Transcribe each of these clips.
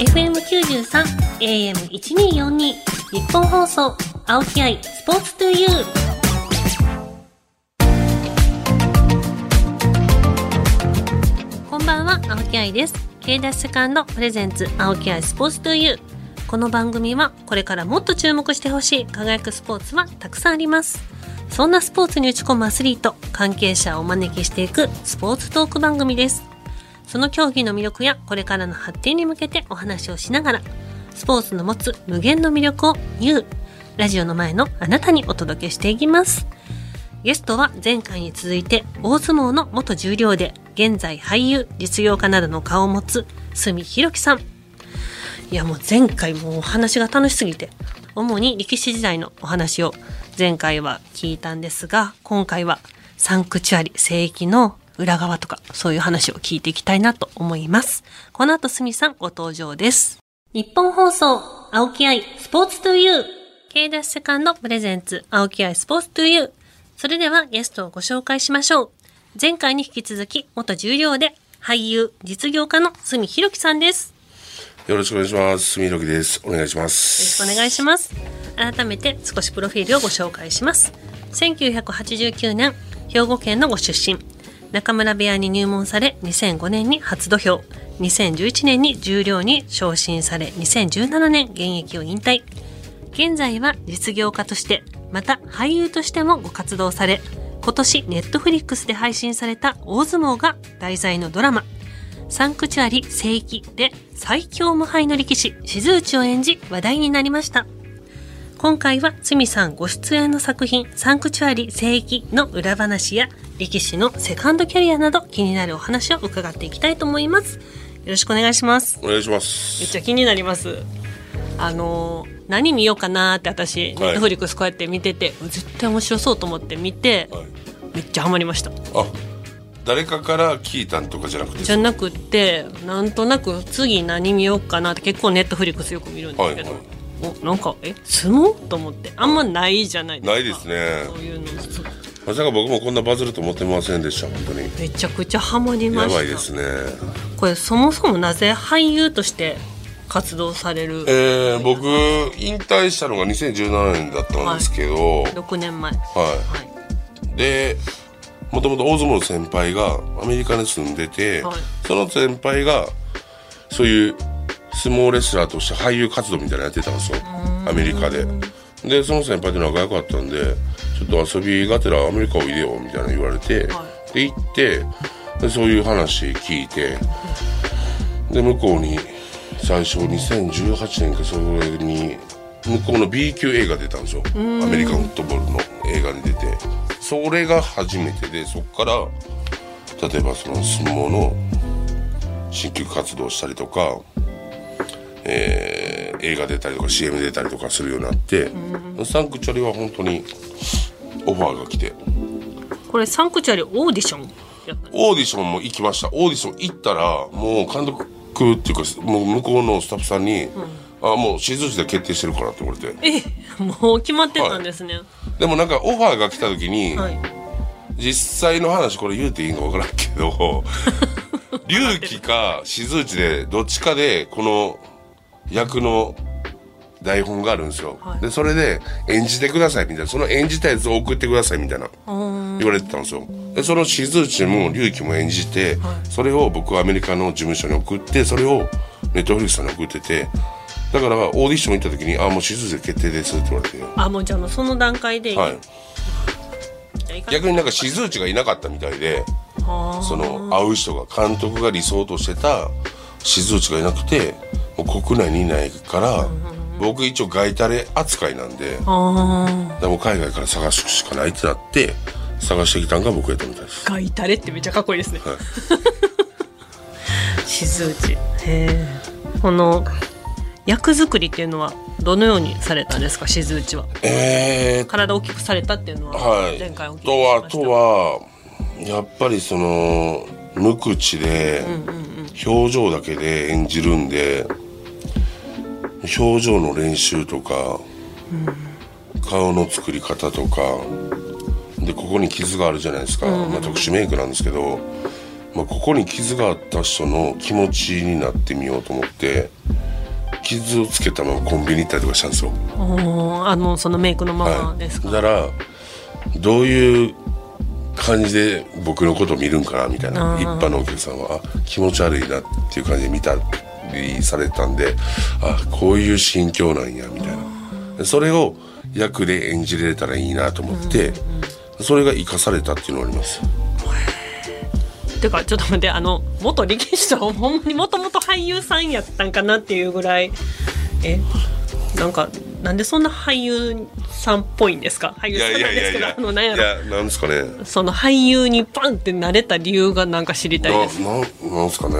FM93 AM1242 日本放送青木愛スポーツトゥユー。こんばんは青木愛です。K ダッシュセカンドプレゼンツ青木愛スポーツトゥユー。この番組はこれからもっと注目してほしい輝くスポーツはたくさんあります。そんなスポーツに打ち込むアスリート関係者をお招きしていくスポーツトーク番組です。その競技の魅力やこれからの発展に向けてお話をしながら、スポーツの持つ無限の魅力を言う、ラジオの前のあなたにお届けしていきます。ゲストは前回に続いて大相撲の元重量で現在俳優、実業家などの顔を持つ住弘樹さん。いやもう前回もお話が楽しすぎて、主に力士時代のお話を前回は聞いたんですが、今回はサンクチュアリ聖域の裏側とか、そういう話を聞いていきたいなと思います。この後、すみさんご登場です。日本放送、青木愛、スポーツトゥユー。K ダッシュセカンドプレゼンツ、青木愛、スポーツトゥユー。それではゲストをご紹介しましょう。前回に引き続き、元重量で、俳優、実業家の住弘樹さんです。よろしくお願いします。住弘樹です。お願いします。よろしくお願いします。改めて少しプロフィールをご紹介します。1989年、兵庫県のご出身。中村部屋に入門され2005年に初土俵。2011年に十両に昇進され2017年現役を引退。現在は実業家としてまた俳優としてもご活動され今年ネットフリックスで配信された大相撲が題材のドラマ。サンクチュアリ聖域で最強無敗の力士、静内を演じ話題になりました。今回はつみさんご出演の作品サンクチュアリ聖域の裏話や力士のセカンドキャリアなど気になるお話を伺っていきたいと思います。よろしくお願いします。お願いします。めっちゃ気になります。あの何見ようかなって私、ネットフリックスこうやって見てて絶対面白そうと思って見て、はい、めっちゃハマりました。あ誰かから聞いたんとかじゃなくてじゃなくてなんとなく次何見ようかなって結構ネットフリックスよく見るんですけど、はいはいおなんかえ相撲？と思って。あんまないじゃないですか。ないですね。そういうの。まさか僕もこんなバズると思ってませんでした本当に。めちゃくちゃハマりました。やばいですね。これそもそもなぜ俳優として活動される？えー、僕引退したのが2017年だったんですけど、はい、6年前。はい、はい、でもともと大相撲の先輩がアメリカに住んでて、はい、その先輩がそういう相撲レスラーとして俳優活動みたいなのやってたんですよ。アメリカで。でその先輩と仲良かったんでちょっと遊びがてらアメリカおいでよみたいな言われて、はい、で行ってでそういう話聞いてで向こうに最初2018年かそれに向こうの B 級映画出たんですよ。アメリカンフットボールの映画に出て。それが初めてでそっから例えばその相撲の新旧活動したりとかえー、映画出たりとか CM 出たりとかするようになって、サンクチュアリは本当にオファーが来て。これサンクチュアリオーディション？オーディションも行きました。オーディション行ったらもう監督っていうかもう向こうのスタッフさんに、うん。あもう手術で決定してるからって言われて。えもう決まってたんですね、はい、でもなんかオファーが来た時に、はい、実際の話これ言うていいんか分からんけど 隆起か手術でどっちかでこの役の台本があるんですよ、はい、でそれで演じてくださいみたいな。その演じたやつを送ってくださいみたいな。言われてたんですよ。でそのしずうちも龍騎も演じて、はい、それを僕はアメリカの事務所に送ってそれをネットフリックスさんに送っててだからオーディション行った時に「あもうしずうち決定です」って言われて。あもうじゃあその段階で。はい。逆になんかしずうちがいなかったみたいでその会う人が監督が理想としてたしずうちがいなくて国内にいないから、僕一応ガイタレ扱いなんででも海外から探すしかないってなって探してきたんが僕やったみたいです。ガイタレってめっちゃかっこいいですね、はい、静内へえこの役作りっていうのはどのようにされたんですか静内は？えー、体大きくされたっていうのは前回お聞きしました。とはやっぱりその無口で表情だけで演じるんで、うんうん表情の練習とか、うん、顔の作り方とかでここに傷があるじゃないですか、まあ、特殊メイクなんですけど、まあ、ここに傷があった人の気持ちになってみようと思って傷をつけたままコンビニ行ったりとかしたんですよ。あのそのメイクのままですか、だからどういう感じで僕のことを見るんかなみたいな。一般のお客さんはあ気持ち悪いなっていう感じで見たりされてたんであこういう心境なんやみたいな。それを役で演じれたらいいなと思って、それが生かされたっていうのがあります。てかちょっと待ってあの元力士とほんまにもともと俳優さんやったんかなっていうぐらいえなんかなんでそんな俳優さんっぽいんですか？俳い優さんなんですけどあのなんやろ？いやなんですかね。その俳優にパンってなれた理由がなんか知りたいです。なななんすかね。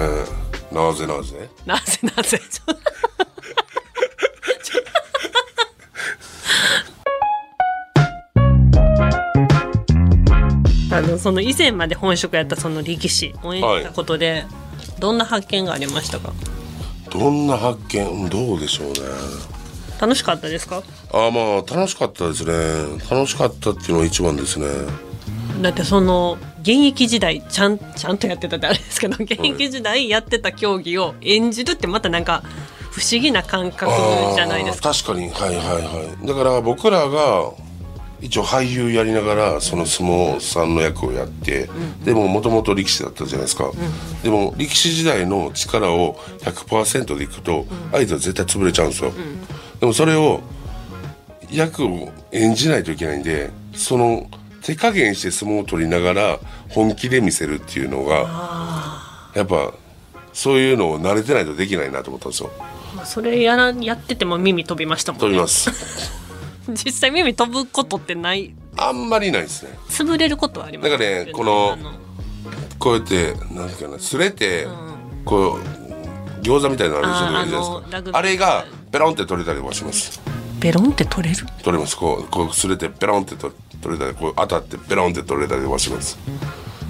なぜなぜ？なぜなぜ？あのその以前まで本職やったその力士を演じたことで、どんな発見がありましたか？どんな発見？うんどうでしょうね楽しかったですか？ああまあ楽しかったですね。楽しかったっていうのが一番ですね。だってその現役時代ちゃんちゃんとやってたってあれですけど現役時代やってた競技を演じるってまたなんか不思議な感覚じゃないですか？確かに。はいはいはい。だから僕らが一応俳優やりながらその相撲さんの役をやって、でももともと力士だったじゃないですか、でも力士時代の力を100%でいくと相手は絶対潰れちゃうんですよ、でもそれを役を演じないといけないんでその手加減して相撲を取りながら本気で見せるっていうのがやっぱそういうのを慣れてないとできないなと思ったんですよ。まあそれやらやってても耳飛びましたもんね。飛びます。実際耳飛ぶことってない？あんまりないですね。潰れることはありますなんかねこのこうやってなんていうかなすれて、こう餃子みたいなのあるじゃないですか。あれがペロンって取れたりとかします。ベロンって取れる？取れます。こうこうすれてペロンって取取れたりこう当たってペロンって取れたりとかします、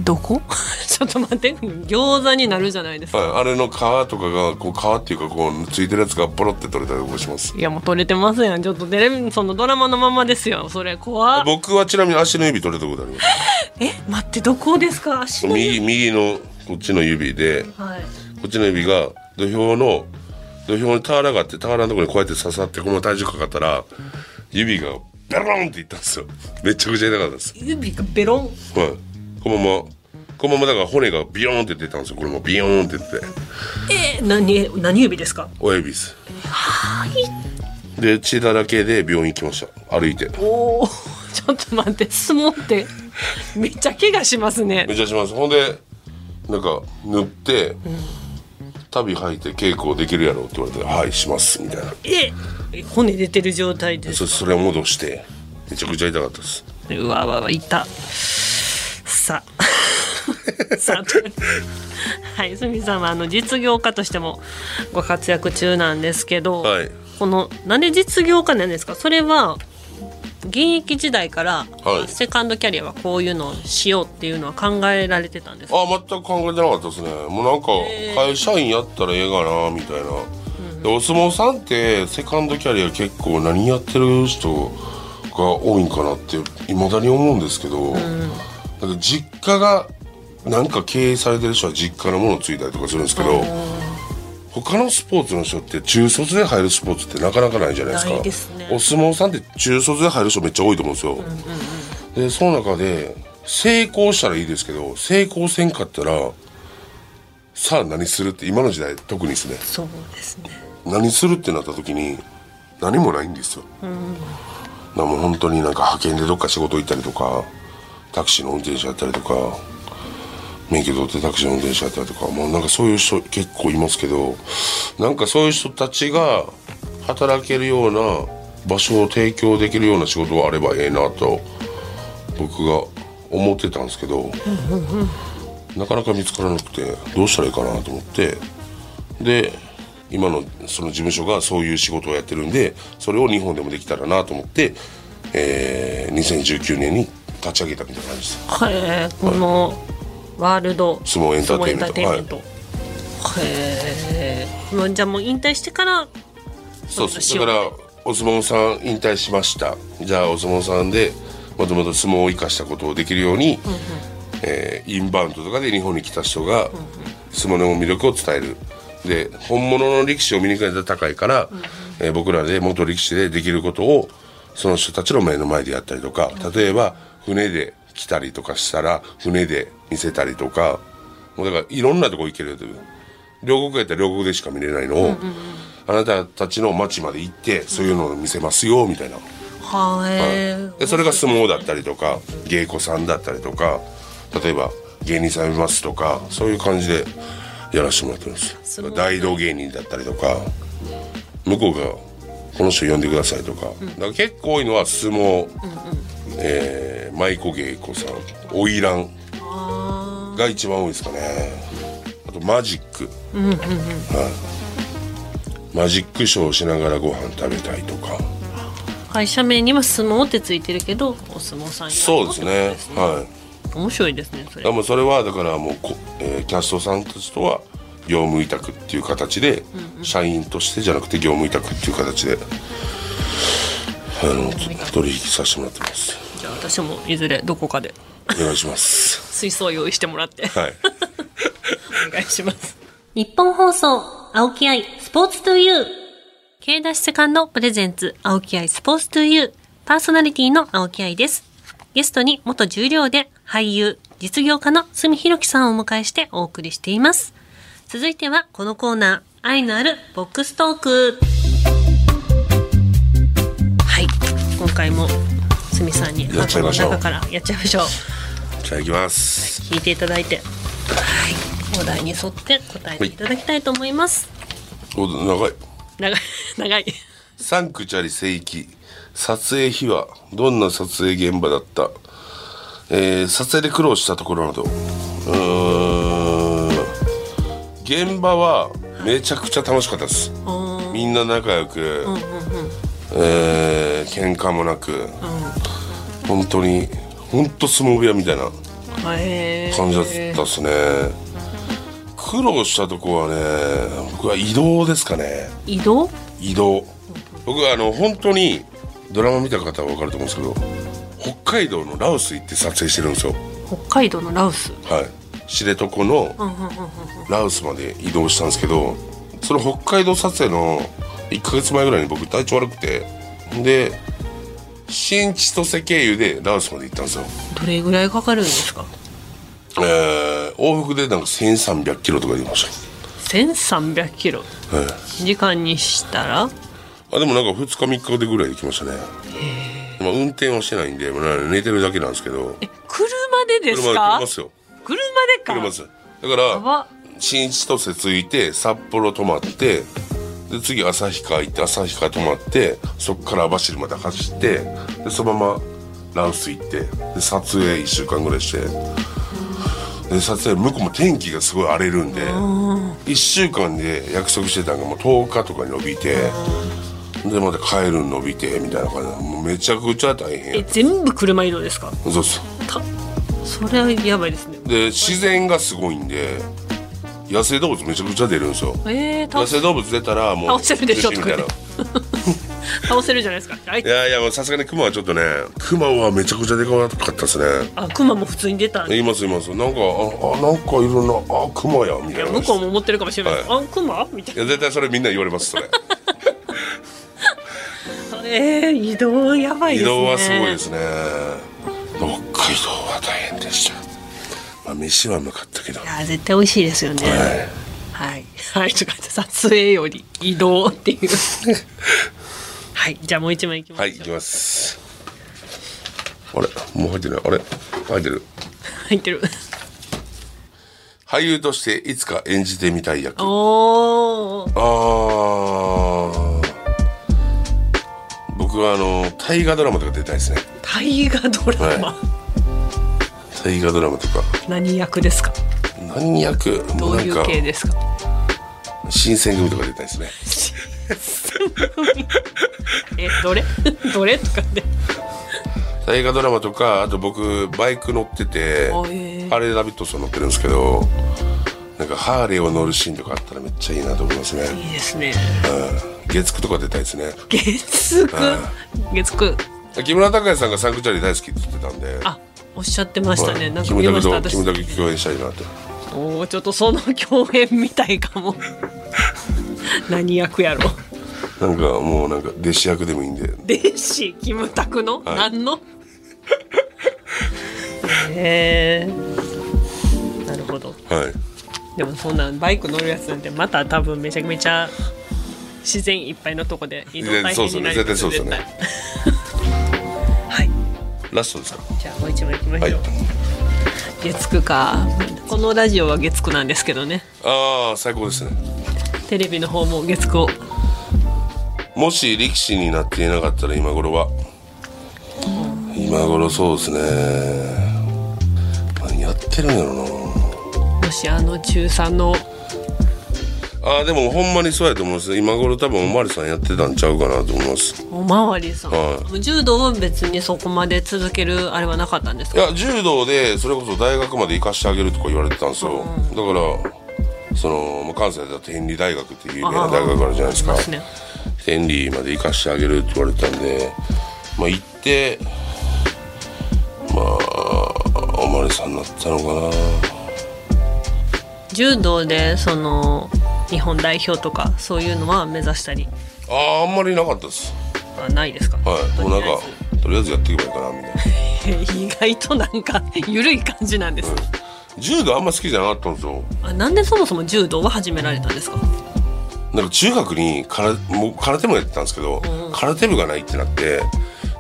どこ？ちょっと待って。餃子になるじゃないですか。はい、あれの皮とかがこう皮っていうかこうついてるやつがポロって取れたりとかします。いやもう取れてますやん。ちょっとテレビそのドラマのままですよ。それ怖っ。僕はちなみに足の指取れたことあります。え待ってどこですか？足の右右のこっちの指ではい。こっちの指が土俵の土俵に俵があって俵のところにこうやって刺さってこの体重かかったら指がベロンっていったんですよ。めちゃくちゃ痛かったです。指がベロン？はい。このままこのままだから骨がビヨーンって出たんですよ。これもビヨーンって出て。えー、何何指ですか？親指です。で血だらけで病院行きました。歩いて。おおちょっと待って。相撲ってめっちゃ怪我しますね。めっちゃします。ほんでなんか塗って、旅履いて稽古できるやろって言われて「はいします」みたいな。ええ骨出てる状態ですそそれを戻してめちゃくちゃ痛かったです。うわうわうわいたさあ さはいすみさんはあの実業家としてもご活躍中なんですけど、はい。このなんで実業家なんですか？それは現役時代から、はい。セカンドキャリアはこういうのをしようっていうのは考えられてたんですか？あ全く考えてなかったですね。もうなんか会社員やったらええかなみたいな、でお相撲さんってセカンドキャリア結構何やってる人が多いんかなっていまだに思うんですけど、なん。か実家がなんか経営されてる人は実家のものついたりとかするんですけど、他のスポーツの人って中卒で入るスポーツってなかなかないじゃないですか。すねお相撲さんって中卒で入る人めっちゃ多いと思うんですよ、でその中で成功したらいいですけど成功せんかったらさあ何するって今の時代特にですね。そうですね。何するってなった時に何もないんですよ、だからもう本当になんか派遣でどっか仕事行ったりとかタクシーの運転手やったりとか免許取ってタクシーの運転手やったりとかもうなんかそういう人結構いますけどなんかそういう人たちが働けるような場所を提供できるような仕事があればええなと僕が思ってたんですけどなかなか見つからなくてどうしたらいいかなと思ってで今のその事務所がそういう仕事をやってるんでそれを日本でもできたらなと思って、えー2019年に立ち上げたみたいな感じです。へえこのワールド相撲エンターテインメント。相撲エンターテインメント。へえ。じゃあもう引退してからそうそうしよう。だからお相撲さん引退しました。じゃあお相撲さんでもともと相撲を生かしたことをできるように、えーインバウンドとかで日本に来た人が相撲の魅力を伝える。で本物の力士を見に行くには高いから、えー僕らで元力士でできることをその人たちの目の前でやったりとか例えば船で来たりとかしたら船で見せたりとかもうだからいろんなとこ行けるという。両国やったら両国でしか見れないのを、あなたたちの町まで行ってそういうのを見せますよみたいな。はえ。でそれが相撲だったりとか芸妓さんだったりとか例えば芸人さんいますとかそういう感じでやらせてもらってるんです大道芸人だったりとか向こうがこの人呼んでくださいとか,、だから結構多いのは相撲、えー舞妓芸妓さん花魁。が一番多いですかね。あとマジック、はい、マジックショーをしながらご飯食べたいとか。会社名には相撲ってついてるけどお相撲さんやそうですね。はい。面白いですねそれ。あもうそれはだからもうこ、えーキャストさんたちとは業務委託っていう形で、社員としてじゃなくて業務委託っていう形であの取引させてもらってます。じゃあ私もいずれどこかで。お願いします。水槽を用意してもらって。はい。お願いします。日本放送青木愛。スポーツトゥユー K ダッシュセカンドプレゼンツ青木愛スポーツトゥユーパーソナリティの青木愛です。ゲストに元重量で俳優実業家の住弘樹さんをお迎えしてお送りしています。続いてはこのコーナー愛のあるボックストーク。はい。今回もすみさんにやっちゃいましょう。箱の中からやっちゃいましょう。じゃあ行きます。聞いていただいて、はい、お題に沿って答えていただきたいと思います。お長い。長い、長い。サンクチャリ聖域。撮影秘話。どんな撮影現場だった、えー撮影で苦労したところなど。うーん。現場はめちゃくちゃ楽しかったです。みんな仲良く、えー喧嘩もなく、本当に本当相撲部屋みたいなへ感じだったですね苦労したとこはね僕は移動ですかね。移動？移動。僕はあの本当にドラマ見た方は分かると思うんですけど北海道のラオス行って撮影してるんですよ。北海道のラウス？はい。知床のラオスまで移動したんですけどその北海道撮影の1ヶ月前ぐらいに僕体調悪くてで新千歳経由でラオスまで行ったんですよ。どれぐらいかかるんですか？えー、往復でなんか1300キロとか言いまし ?1300 キロ？た、はい、時間にしたら？あでもなんか2日3日でぐらいできましたね。まあ運転はしてないんで、まあ、寝てるだけなんですけど。え、車でです車ですよ。車でか？来ます。だからば。新千歳着いて札幌泊まってで次旭川行って旭川泊まってそっから網走まで走ってでそのままラオス行ってで撮影1週間ぐらいして。で撮影向こうも天気がすごい荒れるんで1週間で約束してたのがもう10日とかに伸びてでまた帰るの伸びてみたいな感じ。でもうめちゃくちゃ大え、変全部車移動ですか？そうそう。た、それはやばいですね。で自然がすごいんで野生動物めちゃくちゃ出るんですよ。えー、倒野生動物出たらもう倒せるでしょみたいな。と 倒せるじゃないですか。あい。いやいやもうさすがにクマはちょっとねクマはめちゃくちゃでかかったですね。あ、熊も普通に出た。いますいます。なんかああなんかいるな。あクマやみたいな。向こうも思ってるかもしれない、はい。あ熊？みたいいや絶対それみんな言われますそれ。な えー、移動やばいですね。移動はすごいですね。北海道あ飯はうまかったけど。いや絶対美味しいですよね。はい。はい。はいちょっと撮影より移動っていう。はいじゃあもう一枚いきましょう。はい行きます。あれもう入ってない。あれ入ってる。入ってる。俳優としていつか演じてみたい役。あおー。あ僕はあの大河ドラマとか出たいですね。大河ドラマ、大河ドラマとか。何役ですか？何役？どういう系ですか？新選組とか出たいですね。えどれ？どれとかで。大河ドラマとかあと僕バイク乗っててハーレー・ダビッドソン乗ってるんですけどなんかハーレーを乗るシーンとかあったらめっちゃいいなと思いますね、いいですね。うん、月9とか出たいですね。月9月9木村拓哉さんがサンクチャリ大好きって言ってたんで。あおっしゃってましたね、なんか見ましたキムタク共演したいなっておーちょっとその共演みたいかも。何役やろなんかもうなんか弟子役でもいいんで。弟子？キムタクの、はい。何の？へえ。なるほど。はい。でもそんなんバイク乗るやつなんてまた多分めちゃめちゃ自然いっぱいのとこで移動大変になりますそうですよね。絶対はいラストですか？じゃあもう一枚いきましょう、はい。月9か。このラジオは月9なんですけどね。ああ最高ですね。テレビの方も月9を。もし力士になっていなかったら今頃は？今頃そうですね。何やってるんやろな。もしあの中3のああでもほんまにそうやと思います。今頃多分おまわりさんやってたんちゃうかなと思います。おまわりさん、は柔道は別にそこまで続けるあれはなかったんですか？いや柔道でそれこそ大学まで行かしてあげるとか言われてたんですよ、だからそのまあ関西だと天理大学っていう有名な大学あるじゃないですか。ね。天理まで行かしてあげるって言われてたんでまあ行ってまあおまわりさんになったのかな。柔道でその日本代表とかそういうのは目指したり？あああんまりなかったです。はないですか？はい。もうなんかとりあえずやっていけばいいかなみたいな。意外となんか 緩い感じなんです、柔道あんま好きじゃなかったんですよ。あなんでそもそも柔道は始められたんですか？なんか中学にからもう空手もやってたんですけど、空手部がないってなって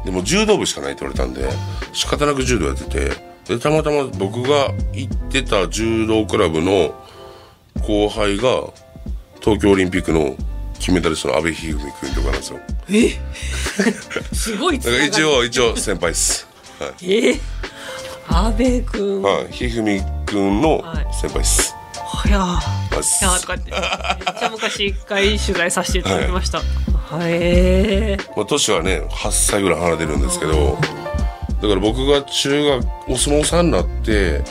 でも柔道部しかないって言われたんで仕方なく柔道やっててでたまたま僕が行ってた柔道クラブの後輩が東京オリンピックの金メダリストの阿部一二三君とかなんですよ。え？すごいつだから一応一応先輩です。はい、え？阿部君。ははい、一二三君のはい先輩です、やますい。やとかってめっちゃ昔一回取材させていただきました、はい、へえ。まあ、年はね8歳ぐらい離れてるんですけどだから僕が中学お相撲さんになって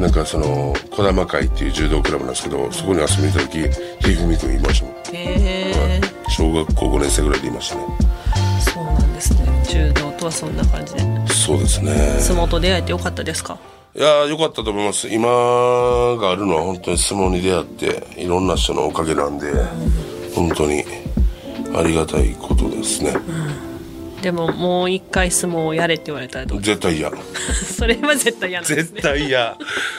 なんかその児玉会っていう柔道クラブなんですけどそこに遊びに行った時ひふみくんいましたもん、へえ小学校5年生ぐらいでいましたね。そうなんですね。柔道とはそんな感じで。そうですね。相撲と出会えてよかったですか？いやーよかったと思います。今があるのは本当に相撲に出会っていろんな人のおかげなんで本当にありがたいことですねでももう一回相撲をやれって言われたらどう絶対嫌。それは絶対嫌なんです絶ね対嫌。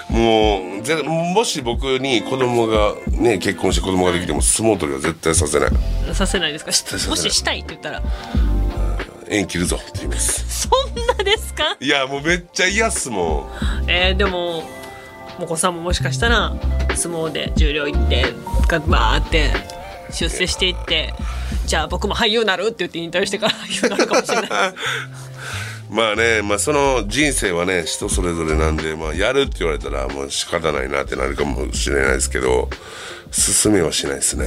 もうぜもし僕に子供がね結婚して子供ができても相撲取りは絶対させない。させないですか？もししたいって言ったら？縁切るぞって言います。そんなですか？いやもうめっちゃ嫌っすもえー、でももこさんももしかしたら相撲で重量行ってがバーって出世していってじゃあ僕も俳優なるって言って引退してから俳優なるかもしれないんまあねまあその人生はね人それぞれなんで、まあ、やるって言われたらもう仕方ないなってなるかもしれないですけど進めはしないですね。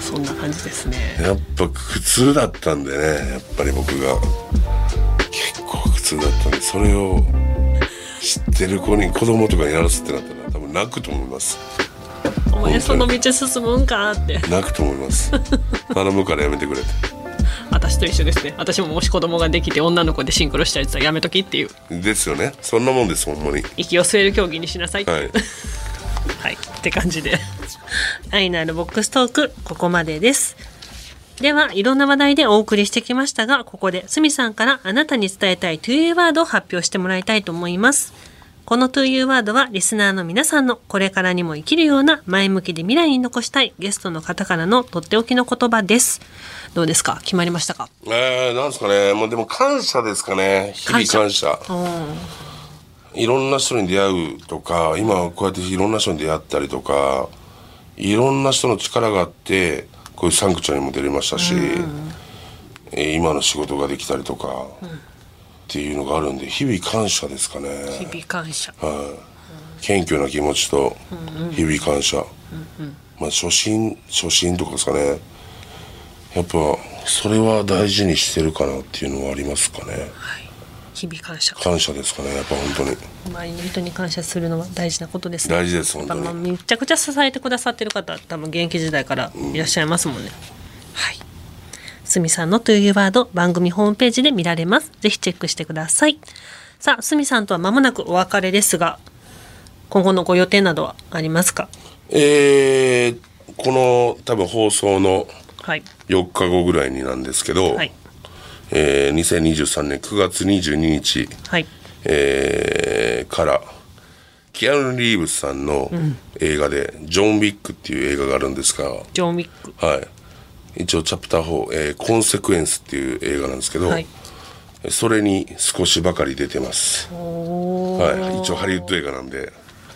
そんな感じですね。やっぱ苦痛だったんでねやっぱり僕が。結構苦痛だったんでそれを知ってる子に子供とかにやらすってなったら多分泣くと思いますお前その道進むんかって泣くと思います。頼むからやめてくれて私と一緒ですね。私ももし子供ができて女の子でシンクロしたやつはやめときっていう。ですよね。そんなもんですほんまに。息を吸える競技にしなさい。はい。はい、って感じで。愛のあるボックストーク、ここまでです。では、いろんな話題でお送りしてきましたが、ここで、すみさんからあなたに伝えたい 2U ワードを発表してもらいたいと思います。この 2U ワードは、リスナーの皆さんのこれからにも生きるような前向きで未来に残したいゲストの方からのとっておきの言葉です。どうですか？決まりましたか？えー、なんですかね。もうでも感謝ですかね。日々感謝。いろんな人に出会うとか今こうやっていろんな人に出会ったりとかいろんな人の力があってこういうサンクチュアリも出れましたし、えー今の仕事ができたりとか、っていうのがあるんで日々感謝ですかね。日々感謝。謙虚な気持ちと日々感謝、まあ初心初心とかですかね。やっぱそれは大事にしてるかなっていうのはありますかね。日々感謝。感謝ですかねやっぱ本当に。周りの人に感謝するのは大事なことですね。大事です本当まあ、にめちゃくちゃ支えてくださってる方多分現役時代からいらっしゃいますもんね、はいすみさんのというワード番組ホームページで見られます。ぜひチェックしてください。さあすみさんとは間もなくお別れですが今後のご予定などはありますか？えー、っこの多分放送のはい。4日後ぐらいになんですけど、はい。えー2023年9月22日、はい。えーからキアヌ・リーブスさんの映画で「ジョン・ウィック」っていう映画があるんですが、ジョン・ウィックはい、一応チャプター4、えーコンセクエンス」っていう映画なんですけど、はい。それに少しばかり出てます、おはい、一応ハリウッド映画なんで、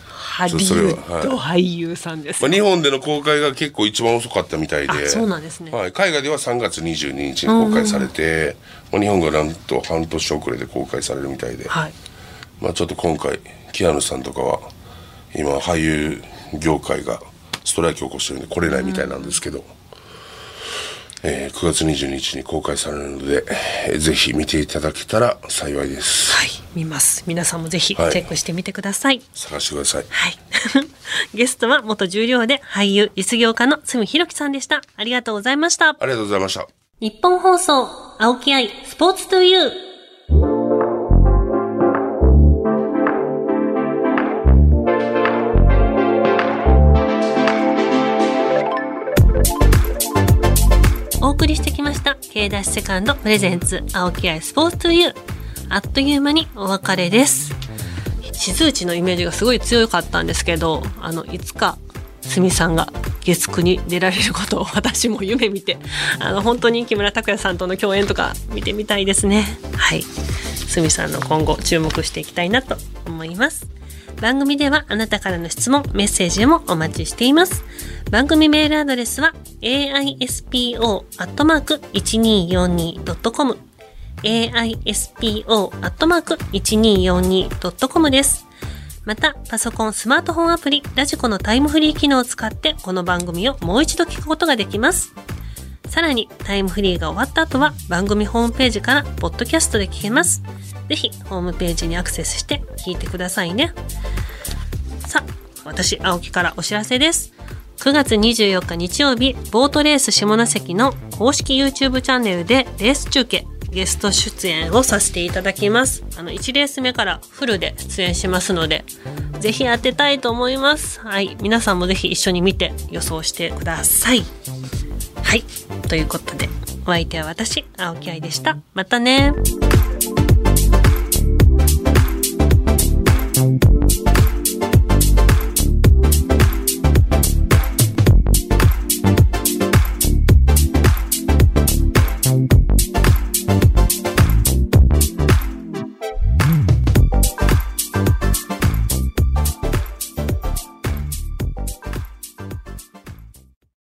ハリウそれはッド俳優さんですまあ、日本での公開が結構一番遅かったみたいで。あそうなんですね。はい、海外では3月22日に公開されて、まあ、日本がなんと半年遅れで公開されるみたいで、はい。まあ、ちょっと今回キアヌさんとかは今俳優業界がストライキを起こしてるんで来れないみたいなんですけど、えー9月22日に公開されるので、えーぜひ見ていただけたら幸いです、はい見ます皆さんもぜひチはいェックしてみてください探してくださいはい。ゲストは元重量で俳優、実業家の住弘樹さんでした。ありがとうございました。ありがとうございました日本放送、青木愛、スポーツトゥユー。送りしてきました、K ダッシュセカンドプレゼンツ、青木愛スポーツトゥユー。あっという間にお別れです。静内のイメージがすごい強かったんですけど、あの、いつか、すみさんが月9に出られることを 私も夢見て、あの、本当に木村拓哉さんとの共演とか見てみたいですね。はい。すみさんの今後注目していきたいなと思います。番組ではあなたからの質問、メッセージもお待ちしています。番組メールアドレスは aispo.1242.com aispo.1242.com です。また、パソコン、スマートフォンアプリ、ラジコのタイムフリー機能を使って、この番組をもう一度聞くことができます。さらに、タイムフリーが終わった後は、番組ホームページから、ポッドキャストで聞けます。ぜひ、ホームページにアクセスして、聞いてくださいね。さあ、私、青木からお知らせです。9月24日日曜日、ボートレース下関の公式 YouTube チャンネルでレース中継、ゲスト出演をさせていただきます。あの、1レース目からフルで出演しますので、ぜひ当てたいと思います。はい。皆さんもぜひ一緒に見て予想してください。はい。ということで、お相手は私、青木愛でした。またね。「